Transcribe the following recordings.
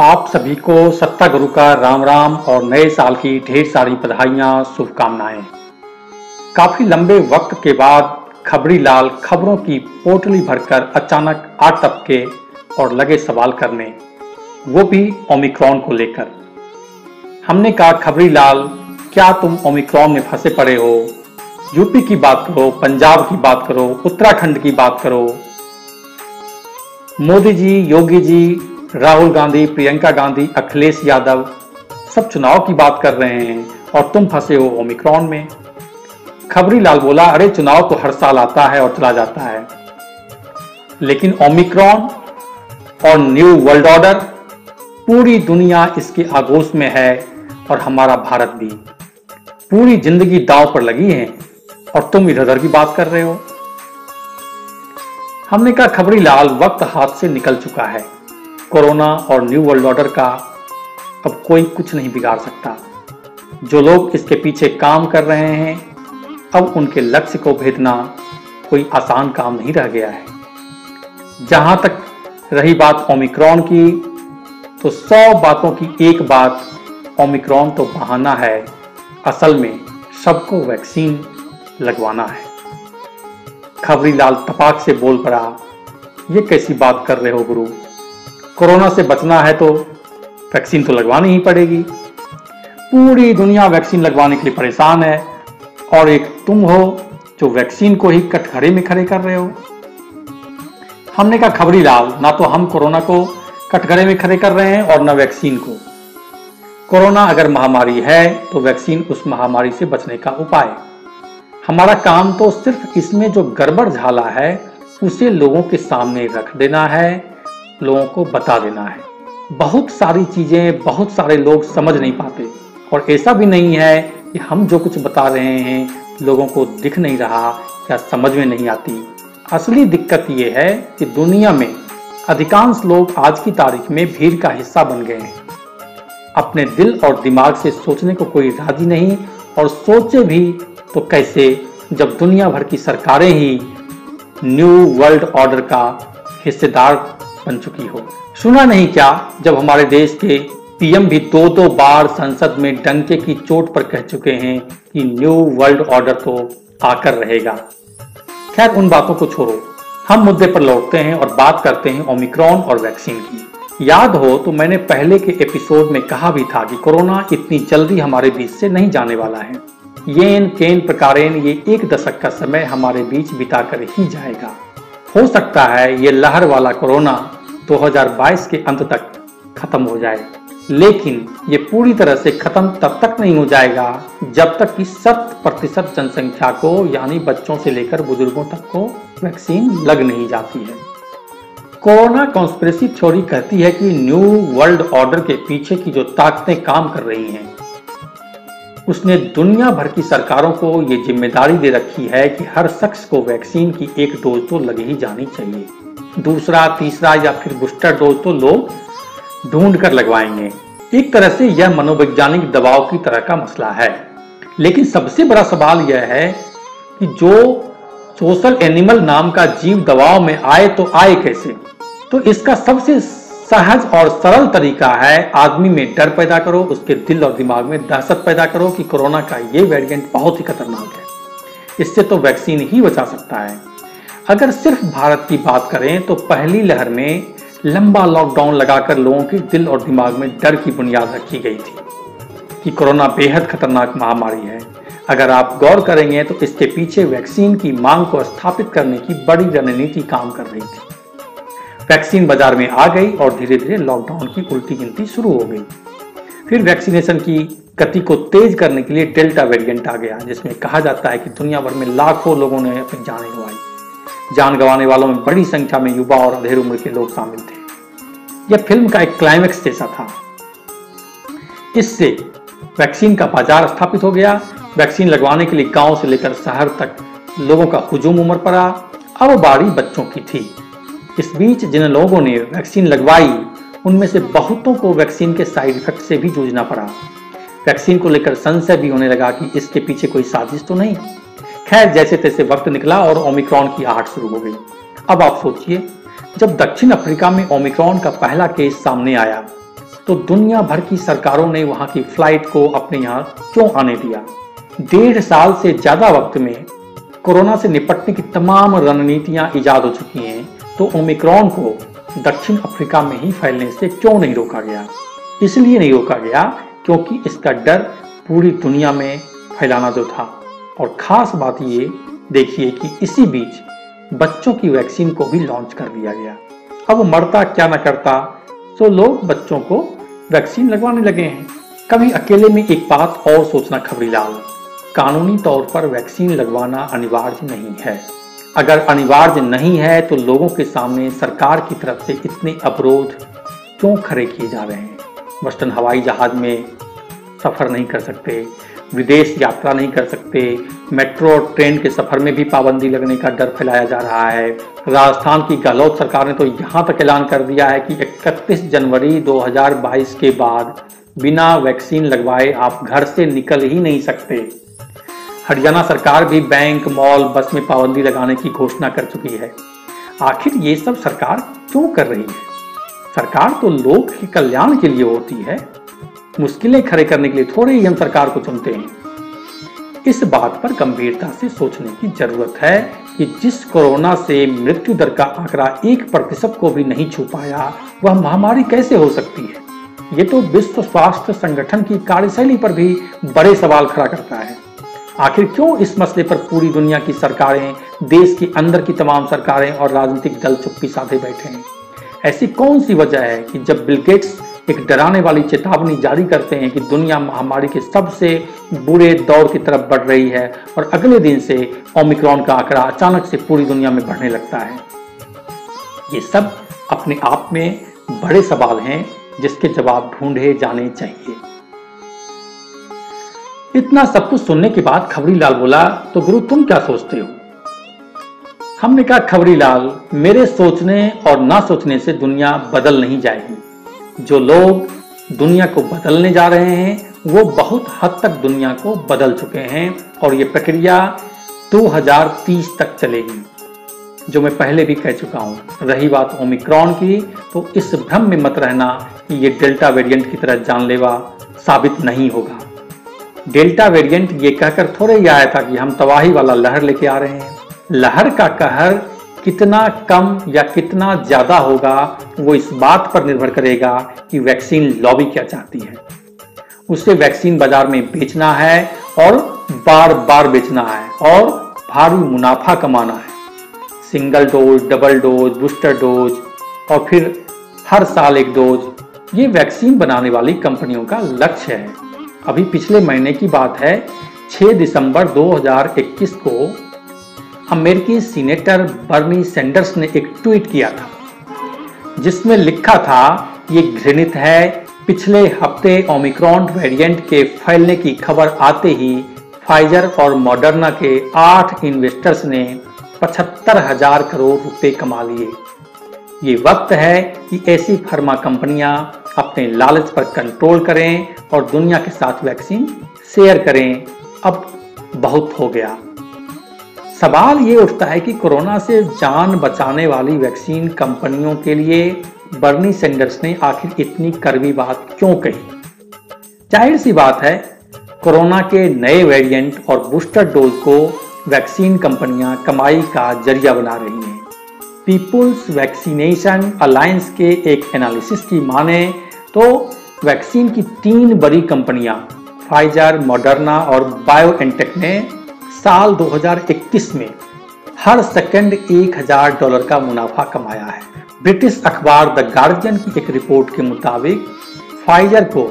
आप सभी को सत्ता गुरु का राम राम और नए साल की ढेर सारी बधाइयाँ, शुभकामनाएँ। काफ़ी लंबे वक्त के बाद खबरी लाल खबरों की पोटली भरकर अचानक आ टपके और लगे सवाल करने, वो भी ओमिक्रॉन को लेकर। हमने कहा, खबरी लाल, क्या तुम ओमिक्रॉन में फंसे पड़े हो? यूपी की बात करो, पंजाब की बात करो, उत्तराखंड की बात करो। मोदी जी, योगी जी राहुल गांधी, प्रियंका गांधी, अखिलेश यादव सब चुनाव की बात कर रहे हैं और तुम फंसे हो ओमिक्रॉन में। खबरी लाल बोला, अरे, चुनाव तो हर साल आता है और चला जाता है। लेकिन ओमिक्रॉन और न्यू वर्ल्ड ऑर्डर, पूरी दुनिया इसके आगोश में है और हमारा भारत भी। पूरी ज़िंदगी दांव पर लगी है और तुम इधर उधर की बात कर रहे हो। हमने कहा, खबरी लाल, वक्त हाथ से निकल चुका है। कोरोना और न्यू वर्ल्ड ऑर्डर का अब कोई कुछ नहीं बिगाड़ सकता। जो लोग इसके पीछे काम कर रहे हैं, अब उनके लक्ष्य को भेदना कोई आसान काम नहीं रह गया है। जहाँ तक रही बात ओमिक्रॉन की तो सौ बातों की एक बात ओमिक्रॉन तो बहाना है। असल में सबको वैक्सीन लगवाना है। खबरी लाल तपाक से बोल पड़ा, ये कैसी बात कर रहे हो गुरु? कोरोना से बचना है तो वैक्सीन तो लगवानी ही पड़ेगी। पूरी दुनिया वैक्सीन लगवाने के लिए परेशान है और एक तुम हो जो वैक्सीन को ही कटघरे में खड़े कर रहे हो। हमने कहा, खबरी लाल ना तो हम कोरोना को कटघरे में खड़े कर रहे हैं और ना वैक्सीन को। कोरोना अगर महामारी है तो वैक्सीन उस महामारी से बचने का उपाय हमारा काम तो सिर्फ़ इसमें जो गड़बड़ झाला है, उसे लोगों के सामने रख देना है लोगों को बता देना है। बहुत सारी चीज़ें, बहुत सारे लोग समझ नहीं पाते। और ऐसा भी नहीं है कि हम जो कुछ बता रहे हैं लोगों को दिख नहीं रहा या समझ में नहीं आती। असली दिक्कत यह है कि दुनिया में अधिकांश लोग आज की तारीख में भीड़ का हिस्सा बन गए हैं। अपने दिल और दिमाग से सोचने को कोई राज़ी नहीं और सोचे भी तो कैसे जब दुनिया भर की सरकारें ही न्यू वर्ल्ड ऑर्डर का हिस्सेदार बन चुकी हो। सुना नहीं क्या जब हमारे देश के पीएम भी दो दो बार संसद में डंके की चोट पर कह चुके हैं कि न्यू वर्ल्ड ऑर्डर तो आकर रहेगा। खैर, उन बातों को छोड़ो। हम मुद्दे पर लौटते हैं और बात करते हैं ओमिक्रॉन और वैक्सीन की। याद हो तो मैंने पहले के एपिसोड में कहा भी था कि कोरोना इतनी जल्दी हमारे बीच से नहीं जाने वाला है। येन, केन, प्रकारेन, ये एक दशक का समय हमारे बीच बिताकर ही जाएगा। हो सकता है ये लहर वाला कोरोना 2022 के अंत तक खत्म हो जाए। लेकिन ये पूरी तरह से खत्म तब तक नहीं हो जाएगा, जब तक कि शत प्रतिशत जनसंख्या को, यानी बच्चों से लेकर बुज़ुर्गों तक को वैक्सीन लग नहीं जाती है। कोरोना कॉन्स्पिरेसी थ्योरी कहती है कि न्यू वर्ल्ड ऑर्डर के पीछे की जो ताकतें काम कर रही हैं, उसने दुनिया भर की सरकारों को ये ज़िम्मेदारी दे रखी है कि हर शख्स को वैक्सीन की एक डोज तो लग ही जानी चाहिए। दूसरा, तीसरा या फिर बूस्टर डोज तो लोग ढूंढ कर लगवाएँगे। एक तरह से यह मनोवैज्ञानिक दबाव की तरह का मसला है। लेकिन सबसे बड़ा सवाल यह है कि जो सोशल एनिमल नाम का जीव दबाव में आए तो आए कैसे? तो इसका सबसे सहज और सरल तरीका है, आदमी में डर पैदा करो, उसके दिल और दिमाग में दहशत पैदा करो कि कोरोना का ये वेरिएंट बहुत ही खतरनाक है। इससे तो वैक्सीन ही बचा सकता है। अगर सिर्फ़ भारत की बात करें तो पहली लहर में लंबा लॉकडाउन लगाकर लोगों के दिल और दिमाग में डर की बुनियाद रखी गई थी कि कोरोना बेहद खतरनाक महामारी है। अगर आप गौर करेंगे तो इसके पीछे वैक्सीन की मांग को स्थापित करने की बड़ी रणनीति काम कर रही थी। वैक्सीन बाज़ार में आ गई और धीरे धीरे लॉकडाउन की उल्टी गिनती शुरू हो गई। फिर वैक्सीनेशन की गति को तेज करने के लिए डेल्टा वेरिएंट आ गया, जिसमें कहा जाता है कि दुनिया भर में लाखों लोगों ने अपनी जानें गंवाई। जान गंवाने वालों में बड़ी संख्या में युवा और अधेर उम्र के लोग शामिल थे। यह फ़िल्म का एक क्लाइमेक्स जैसा था। इससे वैक्सीन का बाज़ार स्थापित हो गया। वैक्सीन लगवाने के लिए गाँव से लेकर शहर तक लोगों का हुजूम उम्र पड़ा। अब बारी बच्चों की थी। इस बीच जिन लोगों ने वैक्सीन लगवाई, उनमें से बहुतों को वैक्सीन के साइड इफ़ेक्ट से भी जूझना पड़ा। वैक्सीन को लेकर संशय भी होने लगा कि इसके पीछे कोई साजिश तो नहीं। खैर जैसे तैसे वक्त निकला और ओमिक्रॉन की आहट शुरू हो गई। अब आप सोचिए, जब दक्षिण अफ्रीका में ओमिक्रॉन का पहला केस सामने आया तो दुनिया भर की सरकारों ने वहाँ की फ़्लाइट को अपने यहाँ क्यों आने दिया? डेढ़ साल से ज़्यादा वक्त में कोरोना से निपटने की तमाम रणनीतियाँ इजाद हो चुकी हैं तो ओमिक्रॉन को दक्षिण अफ्रीका में ही फैलने से क्यों नहीं रोका गया? इसलिए नहीं रोका गया क्योंकि इसका डर पूरी दुनिया में फैलाना जो था। और खास बात ये देखिए कि इसी बीच बच्चों की वैक्सीन को भी लॉन्च कर दिया गया। अब मरता क्या ना करता तो लोग बच्चों को वैक्सीन लगवाने लगे हैं। कभी अकेले में एक बात और सोचना खबरी लाल। कानूनी तौर पर वैक्सीन लगवाना अनिवार्य नहीं है। अगर अनिवार्य नहीं है तो लोगों के सामने सरकार की तरफ़ से इतने अवरोध क्यों खड़े किए जा रहे हैं? वेस्टर्न हवाई जहाज़ में सफ़र नहीं कर सकते। विदेश यात्रा नहीं कर सकते। मेट्रो और ट्रेन के सफ़र में भी पाबंदी लगने का डर फैलाया जा रहा है। राजस्थान की गहलोत सरकार ने तो यहाँ तक ऐलान कर दिया है कि 31 जनवरी 2022 के बाद बिना वैक्सीन लगवाए आप घर से निकल ही नहीं सकते। हरियाणा सरकार भी बैंक, मॉल, बस में पाबंदी लगाने की घोषणा कर चुकी है। आखिर ये सब सरकार क्यों कर रही है? सरकार तो लोग के कल्याण के लिए होती है। मुश्किलें खड़े करने के लिए थोड़े ही हम सरकार को चुनते हैं। इस बात पर गंभीरता से सोचने की ज़रूरत है कि जिस कोरोना से मृत्यु दर का आंकड़ा एक प्रतिशत को भी नहीं छू पाया, वह महामारी कैसे हो सकती है? ये तो विश्व स्वास्थ्य संगठन की कार्यशैली पर भी बड़े सवाल खड़ा करता है। आखिर क्यों इस मसले पर पूरी दुनिया की सरकारें, देश के अंदर की तमाम सरकारें और राजनीतिक दल चुप्पी साधे बैठे हैं? ऐसी कौन सी वजह है कि जब बिलगेट्स एक डराने वाली चेतावनी जारी करते हैं कि दुनिया महामारी के सबसे बुरे दौर की तरफ़ बढ़ रही है और अगले दिन से ओमिक्रॉन का आंकड़ा अचानक से पूरी दुनिया में बढ़ने लगता है। ये सब अपने आप में बड़े सवाल हैं, जिसके जवाब ढूंढे जाने चाहिए। इतना सब कुछ सुनने के बाद खबरी लाल बोला तो गुरु, तुम क्या सोचते हो? हमने कहा खबरी लाल मेरे सोचने और ना सोचने से दुनिया बदल नहीं जाएगी। जो लोग दुनिया को बदलने जा रहे हैं, वो बहुत हद तक दुनिया को बदल चुके हैं और ये प्रक्रिया 2030 तक चलेगी। जो मैं पहले भी कह चुका हूँ, रही बात ओमिक्रॉन की तो इस भ्रम में मत रहना कि ये डेल्टा वेरिएंट की तरह जानलेवा साबित नहीं होगा। डेल्टा वेरिएंट ये कहकर थोड़े ही आया था कि हम तबाही वाला लहर लेके आ रहे हैं। लहर का कहर कितना कम या कितना ज़्यादा होगा, वो इस बात पर निर्भर करेगा कि वैक्सीन लॉबी क्या चाहती है। उसे वैक्सीन बाज़ार में बेचना है और बार बार बेचना है और भारी मुनाफा कमाना है। Single dose, double dose, booster dose और फिर हर साल एक डोज, ये वैक्सीन बनाने वाली कंपनियों का लक्ष्य है। अभी पिछले महीने की बात है 6 दिसंबर 2021 को अमेरिकी सीनेटर बर्नी सैंडर्स ने एक ट्वीट किया था, जिसमें लिखा था, ये घृणित है, पिछले हफ़्ते ओमिक्रॉन वेरिएंट के फैलने की खबर आते ही फाइजर और मॉडर्ना के आठ इन्वेस्टर्स ने पचहत्तर हज़ार करोड़ रुपए कमा लिए। ये वक्त है कि ऐसी फार्मा कंपनियाँ अपने लालच पर कंट्रोल करें और दुनिया के साथ वैक्सीन शेयर करें। अब बहुत हो गया। सवाल ये उठता है कि कोरोना से जान बचाने वाली वैक्सीन कंपनियों के लिए बर्नी सैंडर्स ने आखिर इतनी करवी बात क्यों कही? ज़ाहिर सी बात है, कोरोना के नए वेरिएंट और बूस्टर डोज को वैक्सीन कंपनियाँ कमाई का ज़रिया बना रही हैं। पीपुल्स वैक्सीनेशन अलायंस के एक एनालिसिस की माने तो वैक्सीन की तीन बड़ी कंपनियाँ फाइजर मॉडर्ना और बायोएनटेक ने साल 2021 में हर सेकंड 1000 डॉलर का मुनाफा कमाया है। ब्रिटिश अखबार द गार्जियन की एक रिपोर्ट के मुताबिक फाइजर को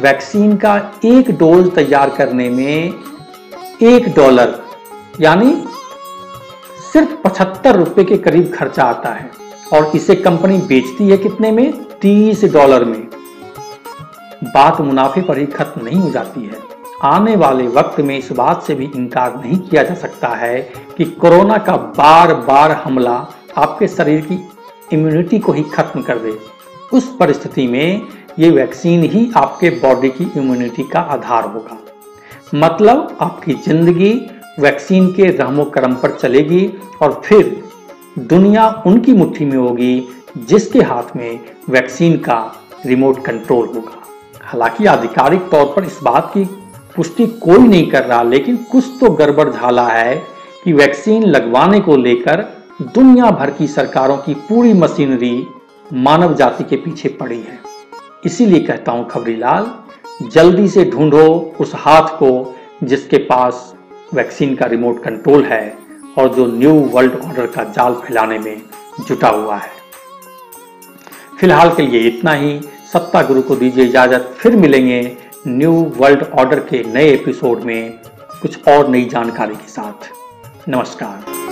वैक्सीन का एक डोज तैयार करने में एक डॉलर, यानी सिर्फ़ पचहत्तर रुपए के करीब खर्चा आता है। और इसे कंपनी बेचती है कितने में? तीस डॉलर में। बात मुनाफे पर ही खत्म नहीं हो जाती है। आने वाले वक्त में इस बात से भी इनकार नहीं किया जा सकता है कि कोरोना का बार बार हमला आपके शरीर की इम्यूनिटी को ही खत्म कर दे। उस परिस्थिति में ये वैक्सीन ही आपके बॉडी की इम्यूनिटी का आधार होगा। मतलब आपकी ज़िंदगी वैक्सीन के रहमो करम पर चलेगी और फिर दुनिया उनकी मुट्ठी में होगी जिसके हाथ में वैक्सीन का रिमोट कंट्रोल होगा। हालाँकि आधिकारिक तौर पर इस बात की पुष्टि कोई नहीं कर रहा, लेकिन कुछ तो गड़बड़ झाला है कि वैक्सीन लगवाने को लेकर दुनिया भर की सरकारों की पूरी मशीनरी मानव जाति के पीछे पड़ी है। इसीलिए कहता हूँ, खबरीलाल, जल्दी से ढूंढो उस हाथ को जिसके पास वैक्सीन का रिमोट कंट्रोल है और जो न्यू वर्ल्ड ऑर्डर का जाल फैलाने में जुटा हुआ है। फ़िलहाल के लिए इतना ही। सत्ता गुरु को दीजिए इजाज़त। फिर मिलेंगे न्यू वर्ल्ड ऑर्डर के नए एपिसोड में कुछ और नई जानकारी के साथ। नमस्कार।